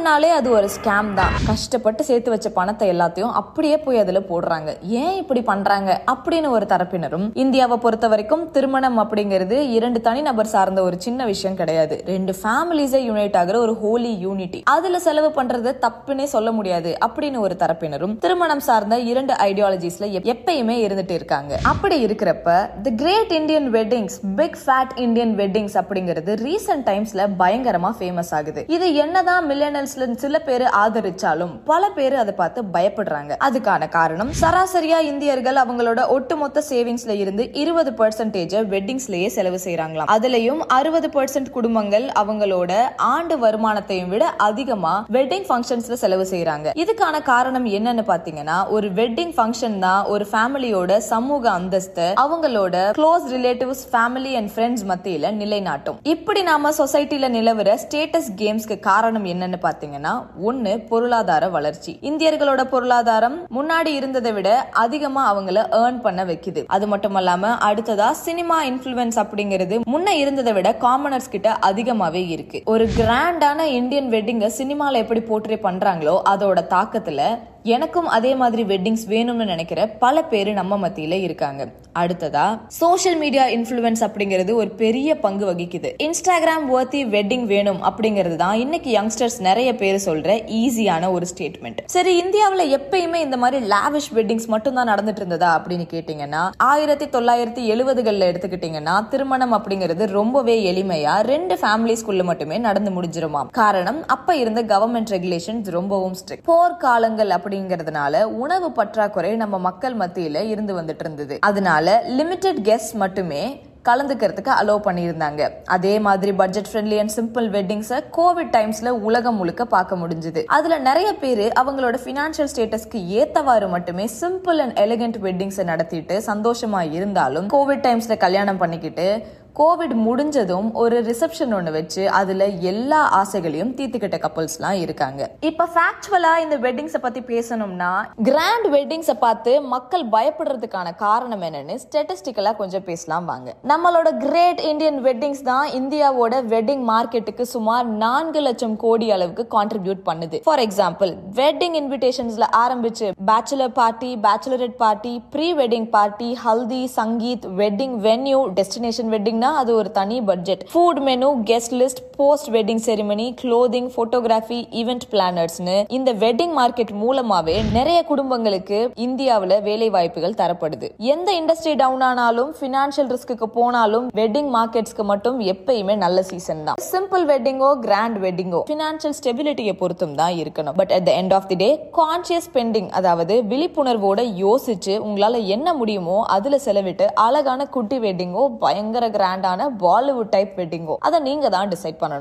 திருமணம்னாலே அது ஒரு ஸ்கேம் தான். கஷ்டப்பட்டு சேர்த்து வச்ச பணத்தை எல்லாத்தையும் அப்படியே போய் அதுல போடுறாங்க. ஏன் இப்படி பண்றாங்க? அப்படின்னு ஒரு தரப்பினரும் இந்தியாவை பொறுத்த வரைக்கும் திருமணம் அப்படிங்கிறது இரண்டு தனிநபர் சார்ந்த ஒரு சின்ன விஷயம் கிடையாது. ரெண்டு ஃபேமிலிஸே யுனைட் ஆகிற ஒரு ஹோலி யூனிட்டி அதுல செலவு பண்றது தப்புன்னே சொல்ல முடியாது அப்படின்னு ஒரு தரப்பினரும் திருமணம் சார்ந்த இரண்டு ஐடியாலஜிஸ்ல எப்பயுமே இருந்துட்டு இருக்காங்க. அப்படி இருக்கிறப்ப the great Indian weddings big fat Indian weddings அப்படிங்கிறது ரீசெண்ட் டைம்ஸ்ல பயங்கரமா ஃபேமஸ் ஆகுது. இது என்னதான் மில்லியனல்ஸ்ல சில பேர் ஆதரிச்சாலும் பல பேர் அதை பார்த்து பயப்படுறாங்க. அதுக்கான காரணம் சராசரியா இந்தியர்கள் அவங்களோட ஒட்டுமொத்த சேவிங்ஸ்ல இருந்து இருபது பர்சன்டேஜ் வெட்டிங்ஸ்லயே செலவு செய்யறாங்களாம் அதுலயும் அறுபது பர்சன்ட் குடும்பங்கள் அவங்களோட ஆண்டு வருமானத்தையும் விட அதிகமா வெட்டிங் ஃபங்க்ஷன்ஸ்ல செலவு செய்யறாங்க இதுக்கான காரணம் என்னன்னு பாத்தீங்கன்னா ஒரு வெட்டிங் ஃபங்க்ஷன் தான் ஒரு ஃபேமிலியோட சமூக அந்தஸ்து அவங்களோட close relatives family and friends மத்தியில நிலைநாட்டும். இப்படி நாம சொசைட்டில நிலவர ஸ்டேட்டஸ் கேம்ஸ்க்கு காரணம் என்னன்னு பாத்தீங்கன்னா ஒன்னு பொருளாதார வளர்ச்சி. இந்தியர்களோட பொருளாதாரம் முன்னாடி இருந்ததை விட அதிகமா அவங்கள ஏர்ன் பண்ண வைக்குது. அது மட்டும் இல்லாம அடுத்ததா சினிமா இன்ஃபுளுன்ஸ் அப்படிங்கிறது முன்ன இருந்ததை விட காமனர்ஸ் கிட்ட அதிகமாவே இருக்கு. ஒரு கிராண்டான இந்தியன் வெட்டிங்க சினிமால எப்படி போர்ட்ரே பண்றாங்களோ அதோட தாக்கத்துல எனக்கும் அதே மாதிரி வெட்டிங்ஸ் வேணும்னு நினைக்கிற பல பேர் நம்ம மத்தியில இருக்காங்க. அடுத்ததா சோஷியல் மீடியா இன்ஃபுளுன்ஸ் அப்படிங்கிறது ஒரு பெரிய பங்கு வகிக்குது. இன்ஸ்டாகிராம் வர்த்தி வெட்டிங் வேணும் அப்படிங்கிறது தான் இன்னைக்கு யங்ஸ்டர்ஸ் நிறைய பேர் சொல்ற ஈஸியான ஒரு ஸ்டேட்மெண்ட் சரி இந்தியாவில் எப்பயுமே இந்த மாதிரி லாவிஷ் வெட்டிங்ஸ் மட்டும் தான் நடந்துட்டு இருந்ததா அப்படின்னு கேட்டீங்கன்னா ஆயிரத்தி தொள்ளாயிரத்தி எழுபதுகள்ல எடுத்துக்கிட்டீங்கன்னா திருமணம் அப்படிங்கிறது ரொம்பவே எளிமையா ரெண்டு ஃபேமிலிஸ்குள்ள மட்டுமே நடந்து முடிஞ்சிருமா காரணம் அப்ப இருந்த கவர்மெண்ட் ரெகுலேஷன்ஸ் ரொம்பவும் ஸ்ட்ரிக்ட் அப்படி அப்படிங்கிறதுனால உணவு பற்றாக்குறை நம்ம மக்கள் மத்தியில இருந்து வந்துட்டு இருந்தது அதனால லிமிடெட் கெஸ்ட் மட்டுமே கலந்துக்கிறதுக்கு அலோவ் பண்ணியிருந்தாங்க. அதே மாதிரி பட்ஜெட் ஃப்ரெண்ட்லி அண்ட் சிம்பிள் வெட்டிங்ஸை கோவிட் டைம்ஸ்ல உலகம் முழுக்க பார்க்க முடிஞ்சது. அதுல நிறைய பேர் அவங்களோட ஃபினான்ஷியல் ஸ்டேட்டஸ்க்கு ஏத்தவாறு மட்டுமே சிம்பிள் அண்ட் எலிகண்ட் வெட்டிங்ஸை நடத்திட்டு சந்தோஷமா இருந்தாலும் கோவிட் டைம்ஸ்ல கல்யாணம் பண்ணிக்கிட்டு கோவிட் முடிஞ்சதும் ஒரு ரிசப்ஷன் ஒன்று வச்சு அதுல எல்லா ஆசைகளையும் தீர்த்துக்கிட்ட கப்பல்ஸ்லாம் இருக்காங்க. இப்ப ஃபேக்சுவலா இந்த வெட்டிங்ஸை பத்தி பேசணும்னா கிராண்ட் வெட்டிங்ஸை பார்த்து மக்கள் பயப்படுறதுக்கான காரணம் என்னன்னு ஸ்டேட்டிஸ்டிக்கலா கொஞ்சம் பேசலாம் வாங்க. நம்மளோட கிரேட் இந்தியன் வெட்டிங்ஸ் தான் இந்தியாவோட வெட்டிங் மார்க்கெட்டுக்கு சுமார் நான்கு லட்சம் கோடி அளவுக்கு கான்ட்ரிபியூட் பண்ணுது. ஃபார் எக்ஸாம்பிள் வெட்டிங் இன்விடேஷன்ஸ்ல ஆரம்பிச்சு bachelor party bachelorette party pre wedding party haldi sangeet wedding venue destination வெட்டிங்னா அது ஒரு தனி budget food menu guest list post wedding ceremony clothing photography event பிளானர்ஸ்னு இந்த வெட்டிங் மார்க்கெட் மூலமாவே நிறைய குடும்பங்களுக்கு இந்தியாவில் வேலை வாய்ப்புகள் தரப்படுது. எந்த இண்டஸ்ட்ரி டவுன் ஆனாலும் பினான்சியல் ரிஸ்க்கு போனாலும் வெட்டிங் மார்க்கெட்ஸ்க்கு மட்டும் எப்பயுமே நல்ல சீசன் தான். சிம்பிள் வெட்டிங்கோ கிராண்ட் வெட்டிங்கோ பினான்சியல் ஸ்டெபிலிட்டியை பொறுத்தும் தான் இருக்கணும். But at the end of the day conscious spending அதாவது விழிப்புணர்வோட யோசிச்சு உங்களால என்ன முடியுமோ அதுல செலவிட்டு அழகான குட்டி வெட்டிங்கோ பயங்கர கிராண்ட் கிராண்டான பாலிவுட் டைப் வெட்டிங்கோ அதை நீங்க தான் டிசைட் பண்ணணும்.